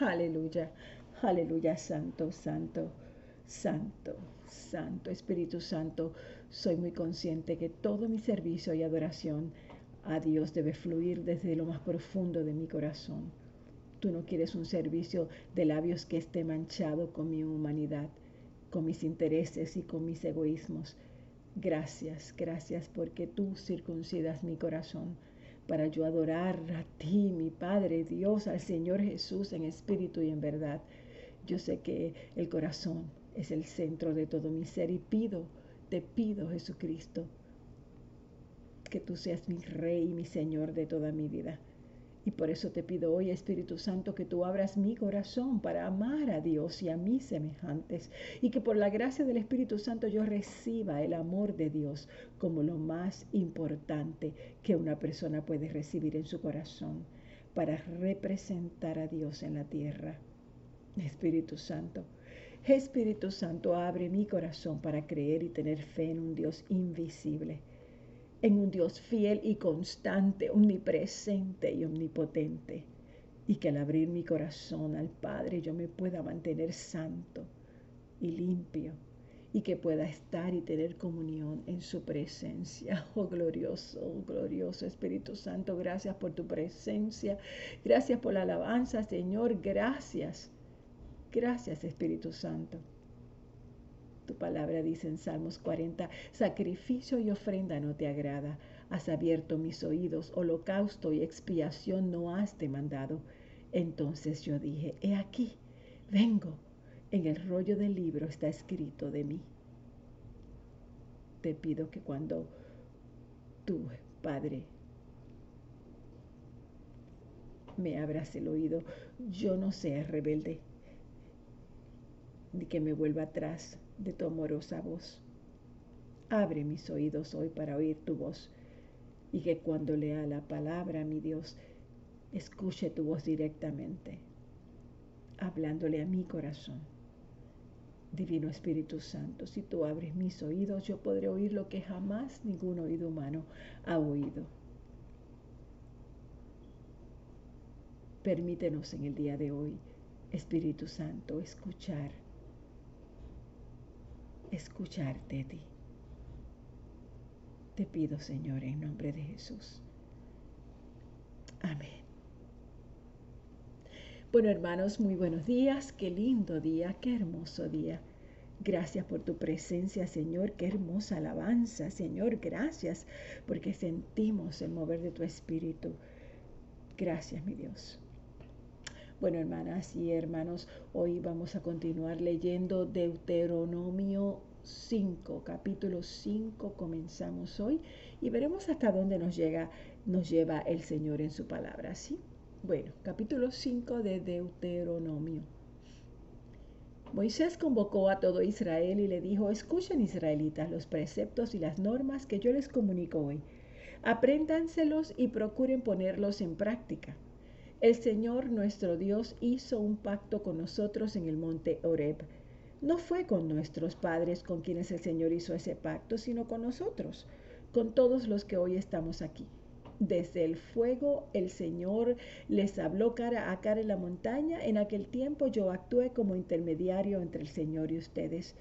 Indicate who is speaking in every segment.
Speaker 1: Aleluya, aleluya, santo, santo, santo, santo, Espíritu Santo. Soy muy consciente que todo mi servicio y adoración a Dios debe fluir desde lo más profundo de mi corazón. Tú no quieres un servicio de labios que esté manchado con mi humanidad, con mis intereses y con mis egoísmos. Gracias, gracias porque tú circuncidas mi corazón para yo adorar a ti, mi Padre Dios, al Señor Jesús en espíritu y en verdad. Yo sé que el corazón es el centro de todo mi ser y pido, te pido Jesucristo, que tú seas mi Rey y mi Señor de toda mi vida. Y por eso te pido hoy, Espíritu Santo, que tú abras mi corazón para amar a Dios y a mis semejantes. Y que por la gracia del Espíritu Santo yo reciba el amor de Dios como lo más importante que una persona puede recibir en su corazón para representar a Dios en la tierra. Espíritu Santo, Espíritu Santo, abre mi corazón para creer y tener fe en un Dios invisible en un Dios fiel y constante, omnipresente y omnipotente. Y que al abrir mi corazón al Padre yo me pueda mantener santo y limpio y que pueda estar y tener comunión en su presencia. Oh glorioso, oh glorioso Espíritu Santo, gracias por tu presencia, gracias por la alabanza, Señor, gracias. Gracias Espíritu Santo. Tu palabra dice en Salmos 40, sacrificio y ofrenda no te agrada. Has abierto mis oídos, holocausto y expiación no has demandado. Entonces yo dije, he aquí, vengo. En el rollo del libro está escrito de mí. Te pido que cuando tú, Padre, me abras el oído, yo no sea rebelde, ni que me vuelva atrás, de tu amorosa voz. Abre mis oídos hoy para oír tu voz y que cuando lea la palabra, mi Dios, escuche tu voz directamente, hablándole a mi corazón. Divino Espíritu Santo, si tú abres mis oídos, yo podré oír lo que jamás ningún oído humano ha oído. Permítenos en el día de hoy, Espíritu Santo, escuchar escucharte a ti. Te pido, Señor, en nombre de Jesús. Amén. Bueno, hermanos, muy buenos días. Qué lindo día, qué hermoso día. Gracias por tu presencia, Señor. Qué hermosa alabanza, Señor. Gracias porque sentimos el mover de tu espíritu. Gracias, mi Dios. Bueno, hermanas y hermanos, hoy vamos a continuar leyendo Deuteronomio 5, capítulo 5, comenzamos hoy y veremos hasta dónde nos llega, nos lleva el Señor en su palabra, ¿sí? Bueno, capítulo 5 de Deuteronomio. Moisés convocó a todo Israel y le dijo, escuchen israelitas los preceptos y las normas que yo les comunico hoy. Apréndanselos y procuren ponerlos en práctica el Señor nuestro Dios hizo un pacto con nosotros en el monte Oreb. No fue con nuestros padres con quienes el Señor hizo ese pacto, sino con nosotros, con todos los que hoy estamos aquí. Desde el fuego el Señor les habló cara a cara en la montaña. En aquel tiempo yo actué como intermediario entre el Señor y ustedes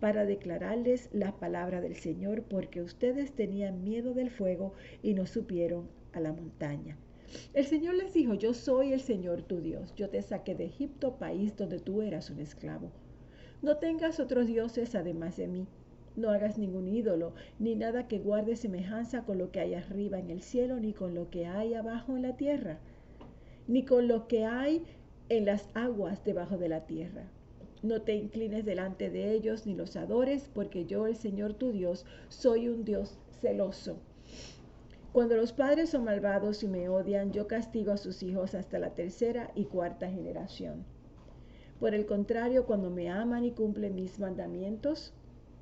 Speaker 1: para declararles la palabra del Señor porque ustedes tenían miedo del fuego y no supieron a la montaña. El Señor les dijo, yo soy el Señor tu Dios, yo te saqué de Egipto, país donde tú eras un esclavo. No tengas otros dioses además de mí. No hagas ningún ídolo, ni nada que guarde semejanza con lo que hay arriba en el cielo, ni con lo que hay abajo en la tierra, ni con lo que hay en las aguas debajo de la tierra. No te inclines delante de ellos, ni los adores, porque yo, el Señor tu Dios, soy un Dios celoso cuando los padres son malvados y me odian, yo castigo a sus hijos hasta la tercera y cuarta generación. Por el contrario, cuando me aman y cumplen mis mandamientos,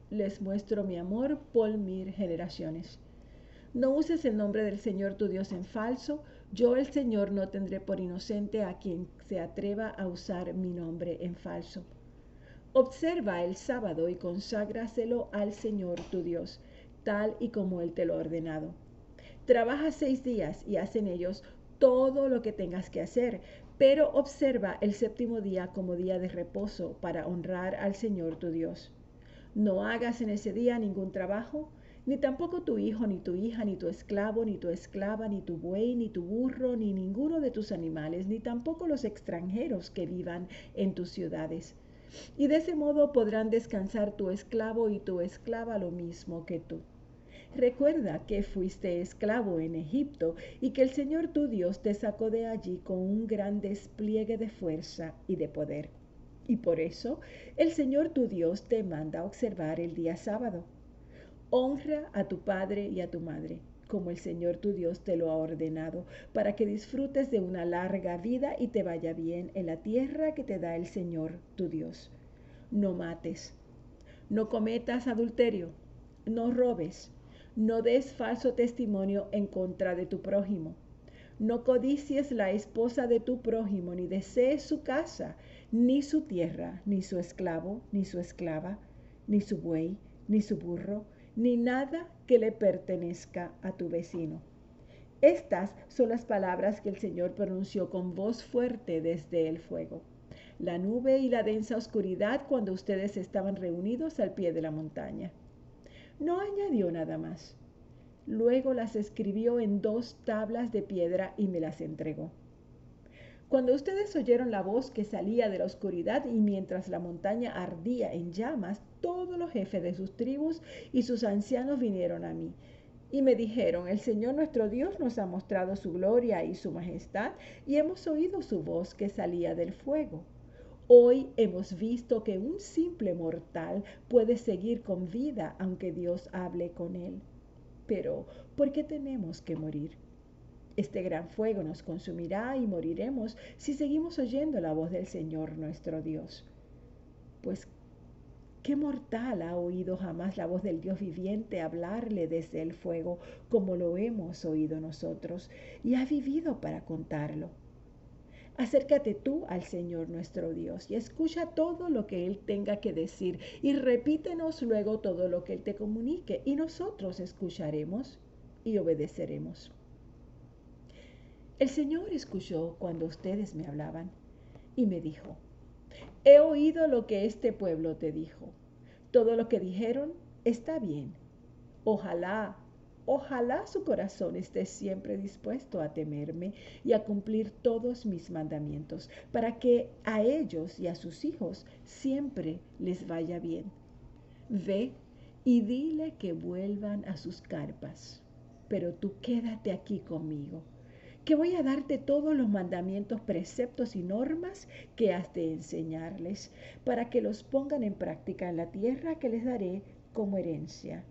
Speaker 1: les muestro mi amor por mil generaciones. No uses el nombre del Señor tu Dios en falso. Yo el Señor no tendré por inocente a quien se atreva a usar mi nombre en falso. Observa el sábado y conságraselo al Señor tu Dios, tal y como Él te lo ha ordenado Trabaja seis días y haz en ellos todo lo que tengas que hacer, Pero observa el séptimo día como día de reposo para honrar al Señor tu Dios. No hagas en ese día ningún trabajo, ni tampoco tu hijo, ni tu hija, ni tu esclavo, ni tu esclava, ni tu buey, ni tu burro, ni ninguno de tus animales, ni tampoco los extranjeros que vivan en tus ciudades. Y de ese modo podrán descansar tu esclavo y tu esclava lo mismo que tú. Recuerda que fuiste esclavo en Egipto y que el Señor tu Dios te sacó de allí con un gran despliegue de fuerza y de poder. Y por eso el Señor tu Dios te manda observar el día sábado Honra a tu padre y a tu madre, como el Señor tu Dios te lo ha ordenado, para que disfrutes de una larga vida y te vaya bien en la tierra que te da el Señor tu Dios. No mates, no cometas adulterio, no robes, no des falso testimonio en contra de tu prójimo. No codicies la esposa de tu prójimo, ni desees su casa, ni su tierra, ni su esclavo, ni su esclava, ni su buey, ni su burro, ni nada que le pertenezca a tu vecino. Estas son las palabras que el Señor pronunció con voz fuerte desde el fuego. La nube y la densa oscuridad cuando ustedes estaban reunidos al pie de la montaña. No añadió nada más. Luego las escribió en dos tablas de piedra y me las entregó. Cuando ustedes oyeron la voz que salía de la oscuridad y mientras la montaña ardía en llamas, todos los jefes de sus tribus y sus ancianos vinieron a mí. Y me dijeron, el Señor nuestro Dios nos ha mostrado su gloria y su majestad, y hemos oído su voz que salía del fuego. Hoy hemos visto que un simple mortal puede seguir con vida aunque Dios hable con él. Pero, ¿por qué tenemos que morir? Este gran fuego nos consumirá y moriremos si seguimos oyendo la voz del Señor nuestro Dios. Pues, ¿qué mortal ha oído jamás la voz del Dios viviente hablarle desde el fuego como lo hemos oído nosotros y ha vivido para contarlo? Acércate tú al Señor nuestro Dios y escucha todo lo que Él tenga que decir y repítenos luego todo lo que Él te comunique y nosotros escucharemos y obedeceremos. El Señor escuchó cuando ustedes me hablaban y me dijo, he oído lo que este pueblo te dijo. Todo lo que dijeron está bien. Ojalá, ojalá su corazón esté siempre dispuesto a temerme y a cumplir todos mis mandamientos, para que a ellos y a sus hijos siempre les vaya bien. Ve y dile que vuelvan a sus carpas, pero tú quédate aquí conmigo que voy a darte todos los mandamientos, preceptos y normas que has de enseñarles, para que los pongan en práctica en la tierra que les daré como herencia.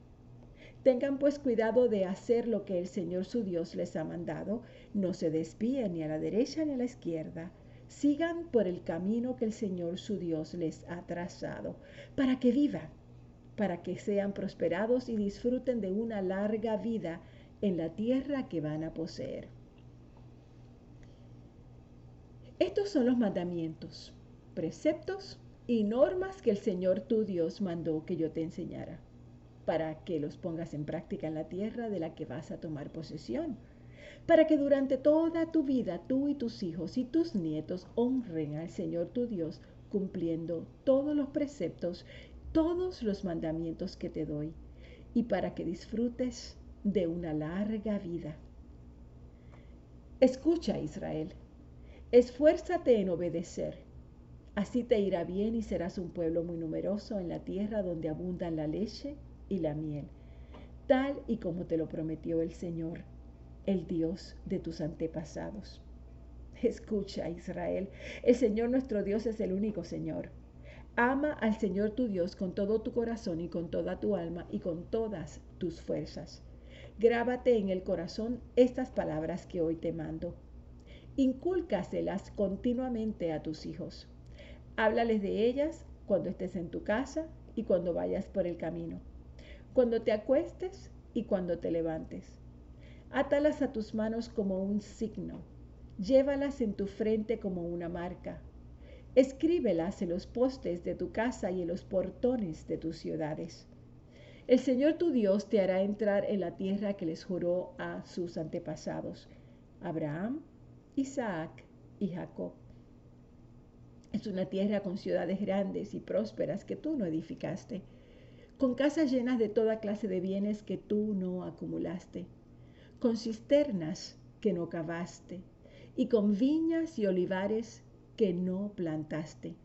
Speaker 1: Tengan pues cuidado de hacer lo que el Señor su Dios les ha mandado, no se desvíen ni a la derecha ni a la izquierda. Sigan por el camino que el Señor su Dios les ha trazado, para que vivan, para que sean prosperados y disfruten de una larga vida en la tierra que van a poseer. Estos son los mandamientos, preceptos y normas que el Señor tu Dios mandó que yo te enseñara, para que los pongas en práctica en la tierra de la que vas a tomar posesión, para que durante toda tu vida tú y tus hijos y tus nietos honren al Señor tu Dios cumpliendo todos los preceptos, todos los mandamientos que te doy, y para que disfrutes de una larga vida. Escucha, Israel Esfuérzate en obedecer. Así te irá bien y serás un pueblo muy numeroso en la tierra donde abundan la leche y la miel, tal y como te lo prometió el Señor, el Dios de tus antepasados. Escucha, Israel, el Señor nuestro Dios es el único Señor. Ama al Señor tu Dios con todo tu corazón y con toda tu alma y con todas tus fuerzas. Grábate en el corazón estas palabras que hoy te mando Incúlcaselas continuamente a tus hijos. Háblales de ellas cuando estés en tu casa y cuando vayas por el camino, cuando te acuestes y cuando te levantes. Átalas a tus manos como un signo, llévalas en tu frente como una marca. Escríbelas en los postes de tu casa y en los portones de tus ciudades. El Señor tu Dios te hará entrar en la tierra que les juró a sus antepasados, Abraham, Isaac y Jacob. Es una tierra con ciudades grandes y prósperas que tú no edificaste, con casas llenas de toda clase de bienes que tú no acumulaste, con cisternas que no cavaste, y con viñas y olivares que no plantaste.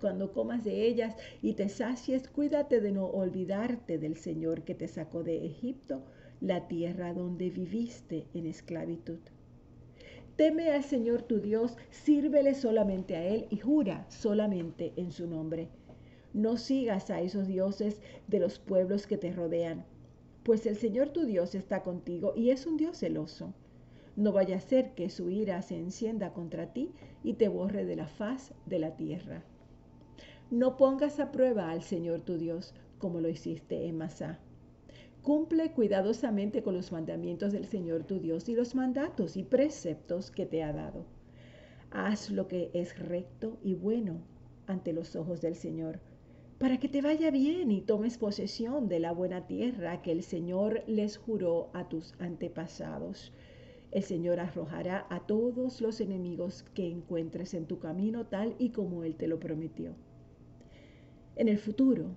Speaker 1: Cuando comas de ellas y te sacies, cuídate de no olvidarte del Señor que te sacó de Egipto, la tierra donde viviste en esclavitud. Teme al Señor tu Dios, sírvele solamente a Él y jura solamente en su nombre. No sigas a esos dioses de los pueblos que te rodean, pues el Señor tu Dios está contigo y es un Dios celoso. No vaya a ser que su ira se encienda contra ti y te borre de la faz de la tierra. No pongas a prueba al Señor tu Dios como lo hiciste en Masá. Cumple cuidadosamente con los mandamientos del Señor tu Dios y los mandatos y preceptos que te ha dado. Haz lo que es recto y bueno ante los ojos del Señor, para que te vaya bien y tomes posesión de la buena tierra que el Señor les juró a tus antepasados. El Señor arrojará a todos los enemigos que encuentres en tu camino tal y como Él te lo prometió. En el futuro,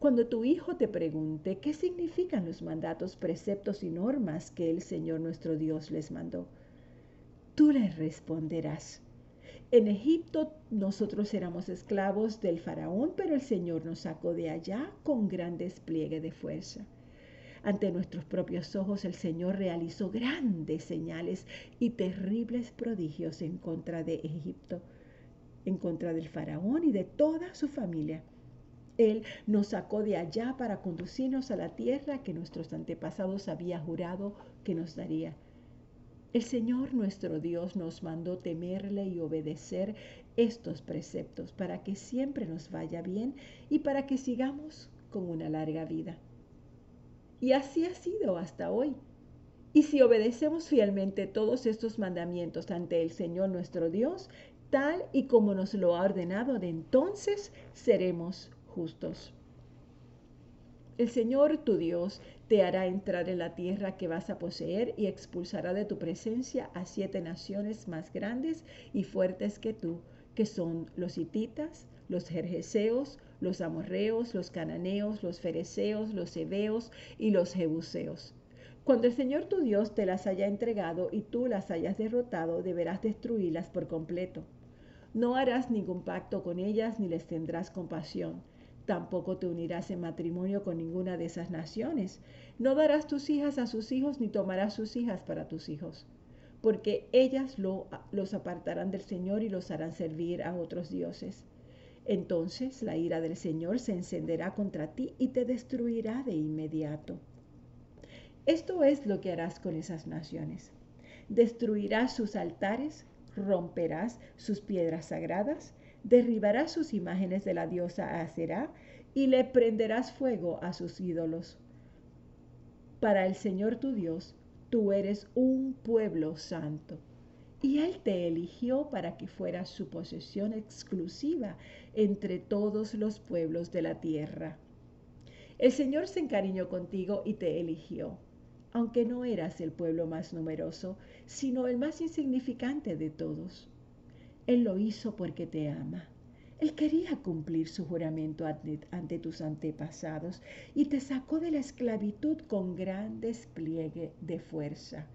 Speaker 1: cuando tu hijo te pregunte qué significan los mandatos, preceptos y normas que el Señor nuestro Dios les mandó, tú le responderás. En Egipto nosotros éramos esclavos del faraón, pero el Señor nos sacó de allá con gran despliegue de fuerza. Ante nuestros propios ojos el Señor realizó grandes señales y terribles prodigios en contra de Egipto, en contra del faraón y de toda su familia él nos sacó de allá para conducirnos a la tierra que nuestros antepasados había jurado que nos daría. El Señor nuestro Dios nos mandó temerle y obedecer estos preceptos para que siempre nos vaya bien y para que sigamos con una larga vida. Y así ha sido hasta hoy. Y si obedecemos fielmente todos estos mandamientos ante el Señor nuestro Dios, tal y como nos lo ha ordenado, de entonces seremos justos. El Señor tu Dios te hará entrar en la tierra que vas a poseer y expulsará de tu presencia a siete naciones más grandes y fuertes que tú, que son los hititas, los jerjeseos, los amorreos, los cananeos, los fereceos, los heveos y los jebuseos. Cuando el Señor tu Dios te las haya entregado y tú las hayas derrotado, deberás destruirlas por completo. No harás ningún pacto con ellas ni les tendrás compasión Tampoco te unirás en matrimonio con ninguna de esas naciones. No darás tus hijas a sus hijos ni tomarás sus hijas para tus hijos, porque ellas los apartarán del Señor y los harán servir a otros dioses. Entonces la ira del Señor se encenderá contra ti y te destruirá de inmediato. Esto es lo que harás con esas naciones. Destruirás sus altares, romperás sus piedras sagradas, derribarás sus imágenes de la diosa Aserá y le prenderás fuego a sus ídolos. Para el Señor tu Dios, tú eres un pueblo santo. Y Él te eligió para que fueras su posesión exclusiva entre todos los pueblos de la tierra. El Señor se encariñó contigo y te eligió, aunque no eras el pueblo más numeroso, sino el más insignificante de todos. Él lo hizo porque te ama. Él quería cumplir su juramento ante, tus antepasados y te sacó de la esclavitud con gran despliegue de fuerza.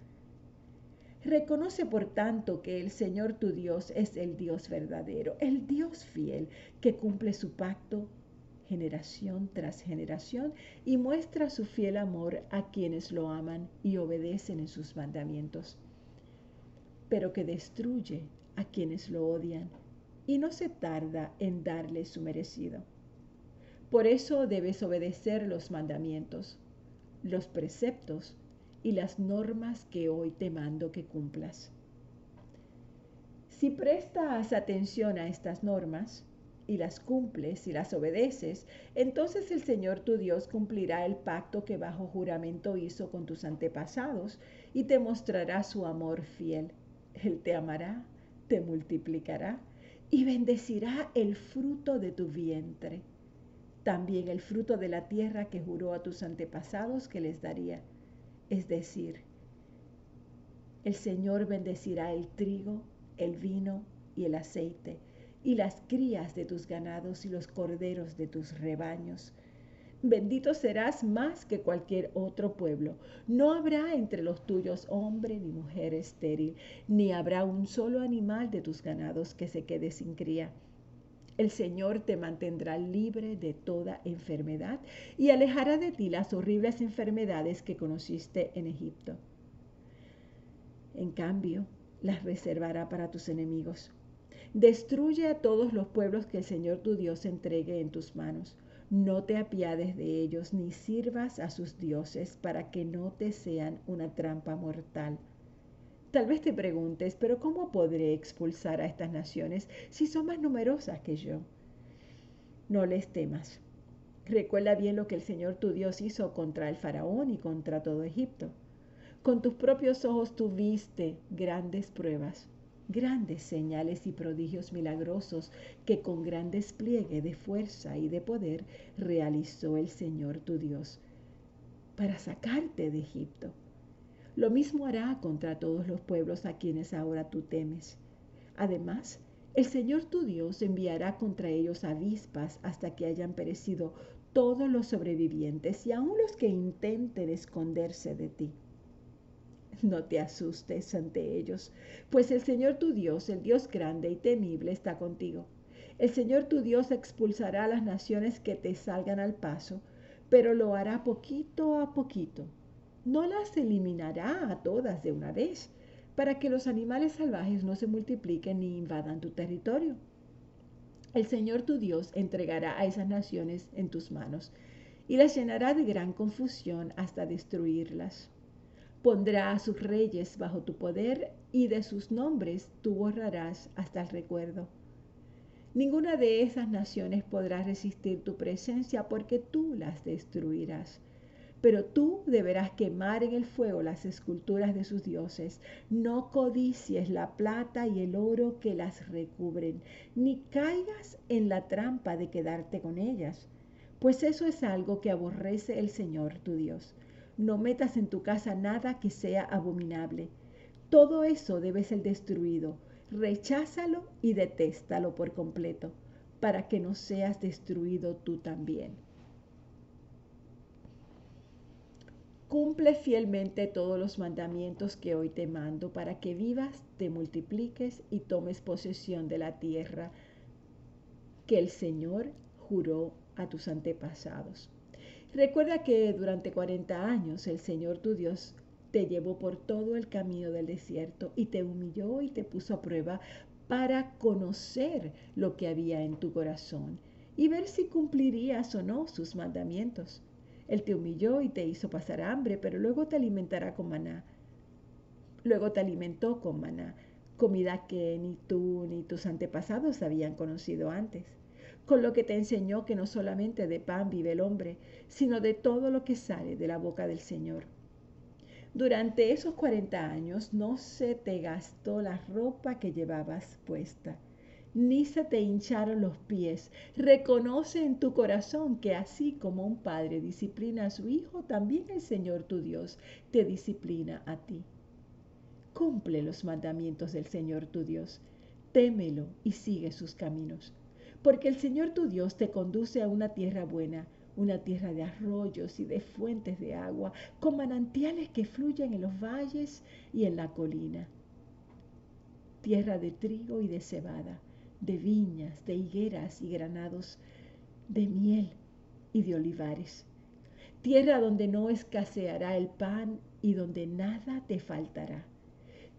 Speaker 1: Reconoce por tanto que el Señor tu Dios es el Dios verdadero, el Dios fiel, que cumple su pacto generación tras generación y muestra su fiel amor a quienes lo aman y obedecen en sus mandamientos, pero que destruye a quienes lo odian y no se tarda en darle su merecido. Por eso debes obedecer los mandamientos, los preceptos y las normas que hoy te mando que cumplas. Si prestas atención a estas normas y las cumples y las obedeces, entonces el Señor tu Dios cumplirá el pacto que bajo juramento hizo con tus antepasados y te mostrará su amor fiel. Él te amará te multiplicará y bendecirá el fruto de tu vientre, también el fruto de la tierra que juró a tus antepasados que les daría. Es decir, el Señor bendecirá el trigo, el vino y el aceite, y las crías de tus ganados y los corderos de tus rebaños. Bendito serás más que cualquier otro pueblo. No habrá entre los tuyos hombre ni mujer estéril, ni habrá un solo animal de tus ganados que se quede sin cría. El Señor te mantendrá libre de toda enfermedad y alejará de ti las horribles enfermedades que conociste en Egipto. En cambio, las reservará para tus enemigos. Destruye a todos los pueblos que el Señor tu Dios entregue en tus manos no te apiades de ellos ni sirvas a sus dioses para que no te sean una trampa mortal. Tal vez te preguntes, pero ¿cómo podré expulsar a estas naciones si son más numerosas que yo? No les temas. Recuerda bien lo que el Señor tu Dios hizo contra el faraón y contra todo Egipto. Con tus propios ojos tuviste grandes pruebas grandes señales y prodigios milagrosos que con gran despliegue de fuerza y de poder realizó el Señor tu Dios para sacarte de Egipto. Lo mismo hará contra todos los pueblos a quienes ahora tú temes. Además, el Señor tu Dios enviará contra ellos avispas hasta que hayan perecido todos los sobrevivientes y aun los que intenten esconderse de ti. No te asustes ante ellos, pues el Señor tu Dios, el Dios grande y temible, está contigo. El Señor tu Dios expulsará a las naciones que te salgan al paso, pero lo hará poquito a poquito. No las eliminará a todas de una vez, para que los animales salvajes no se multipliquen ni invadan tu territorio. El Señor tu Dios entregará a esas naciones en tus manos y las llenará de gran confusión hasta destruirlas. Pondrá a sus reyes bajo tu poder y de sus nombres tú borrarás hasta el recuerdo. Ninguna de esas naciones podrá resistir tu presencia porque tú las destruirás. Pero tú deberás quemar en el fuego las esculturas de sus dioses. No codicies la plata y el oro que las recubren, ni caigas en la trampa de quedarte con ellas, pues eso es algo que aborrece el Señor tu Dios. No metas en tu casa nada que sea abominable. Todo eso debe ser destruido. Recházalo y detéstalo por completo, para que no seas destruido tú también. Cumple fielmente todos los mandamientos que hoy te mando para que vivas, te multipliques y tomes posesión de la tierra que el Señor juró a tus antepasados. Recuerda que durante 40 años el Señor tu Dios te llevó por todo el camino del desierto y te humilló y te puso a prueba para conocer lo que había en tu corazón y ver si cumplirías o no sus mandamientos. Él te humilló y te hizo pasar hambre, pero luego te alimentará con maná. Luego te alimentó con maná, comida que ni tú ni tus antepasados habían conocido antes con lo que te enseñó que no solamente de pan vive el hombre, sino de todo lo que sale de la boca del Señor. Durante esos 40 años no se te gastó la ropa que llevabas puesta, ni se te hincharon los pies. Reconoce en tu corazón que así como un padre disciplina a su hijo, también el Señor tu Dios te disciplina a ti. Cumple los mandamientos del Señor tu Dios, témelo y sigue sus caminos porque el Señor tu Dios te conduce a una tierra buena, una tierra de arroyos y de fuentes de agua, con manantiales que fluyen en los valles y en la colina. Tierra de trigo y de cebada, de viñas, de higueras y granados, de miel y de olivares. Tierra donde no escaseará el pan y donde nada te faltará.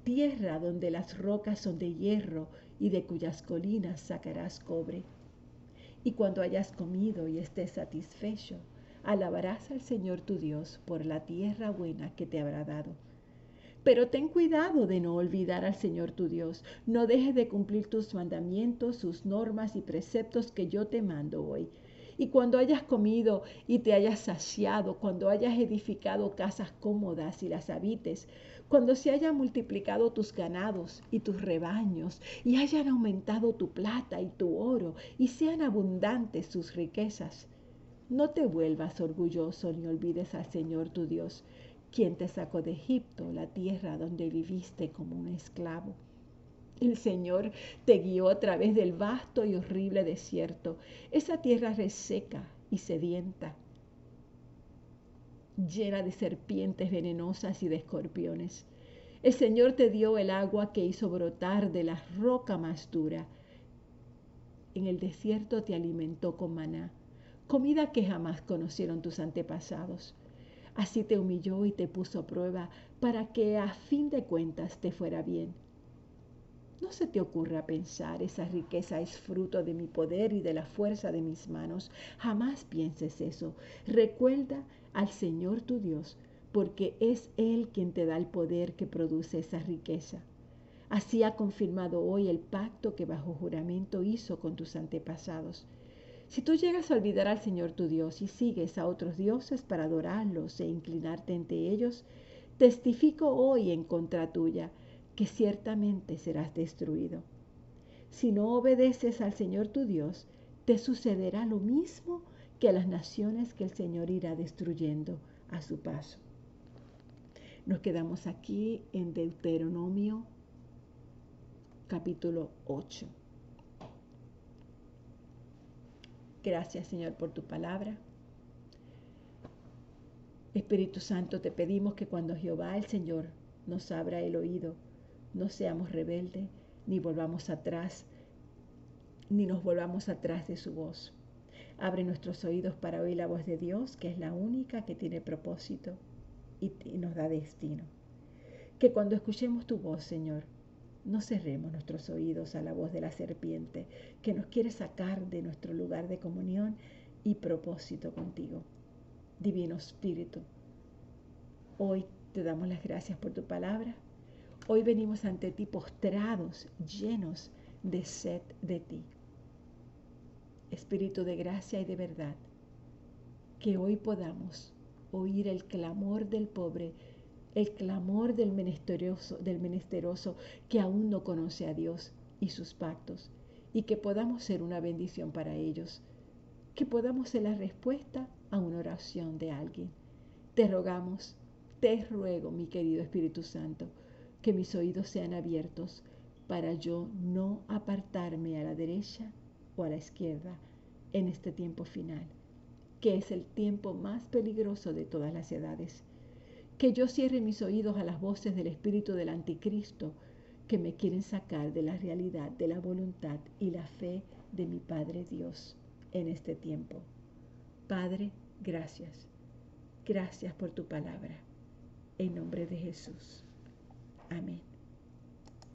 Speaker 1: Tierra donde las rocas son de hierro y de cuyas colinas sacarás cobre. Y cuando hayas comido y estés satisfecho, alabarás al Señor tu Dios por la tierra buena que te habrá dado. Pero ten cuidado de no olvidar al Señor tu Dios. No dejes de cumplir tus mandamientos, sus normas y preceptos que yo te mando hoy. Y cuando hayas comido y te hayas saciado, cuando hayas edificado casas cómodas y las habites, cuando se hayan multiplicado tus ganados y tus rebaños, y hayan aumentado tu plata y tu oro, y sean abundantes sus riquezas. No te vuelvas orgulloso ni olvides al Señor tu Dios, quien te sacó de Egipto, la tierra donde viviste como un esclavo. El Señor te guió a través del vasto y horrible desierto, esa tierra reseca y sedienta, llena de serpientes venenosas y de escorpiones. El Señor te dio el agua que hizo brotar de la roca más dura. En el desierto te alimentó con maná, comida que jamás conocieron tus antepasados. Así te humilló y te puso a prueba para que a fin de cuentas te fuera bien. No se te ocurra pensar, esa riqueza es fruto de mi poder y de la fuerza de mis manos. Jamás pienses eso. Recuerda al Señor tu Dios, porque es Él quien te da el poder que produce esa riqueza. Así ha confirmado hoy el pacto que bajo juramento hizo con tus antepasados. Si tú llegas a olvidar al Señor tu Dios y sigues a otros dioses para adorarlos e inclinarte ante ellos, testifico hoy en contra tuya que ciertamente serás destruido. Si no obedeces al Señor tu Dios, te sucederá lo mismo que a las naciones que el Señor irá destruyendo a su paso. Nos quedamos aquí en Deuteronomio capítulo 8. Gracias Señor por tu palabra. Espíritu Santo, te pedimos que cuando Jehová el Señor nos abra el oído, no seamos rebeldes, ni volvamos atrás, ni nos volvamos atrás de su voz. Abre nuestros oídos para oír la voz de Dios, que es la única que tiene propósito y, nos da destino. Que cuando escuchemos tu voz, Señor, no cerremos nuestros oídos a la voz de la serpiente que nos quiere sacar de nuestro lugar de comunión y propósito contigo. Divino Espíritu, hoy te damos las gracias por tu palabra Hoy venimos ante ti postrados, llenos de sed de ti. Espíritu de gracia y de verdad, que hoy podamos oír el clamor del pobre, el clamor del menesteroso, del menesteroso que aún no conoce a Dios y sus pactos, y que podamos ser una bendición para ellos, que podamos ser la respuesta a una oración de alguien. Te rogamos, te ruego, mi querido Espíritu Santo, que mis oídos sean abiertos para yo no apartarme a la derecha o a la izquierda en este tiempo final, que es el tiempo más peligroso de todas las edades. Que yo cierre mis oídos a las voces del espíritu del anticristo que me quieren sacar de la realidad, de la voluntad y la fe de mi Padre Dios en este tiempo. Padre, gracias. Gracias por tu palabra. En nombre de Jesús. Amén.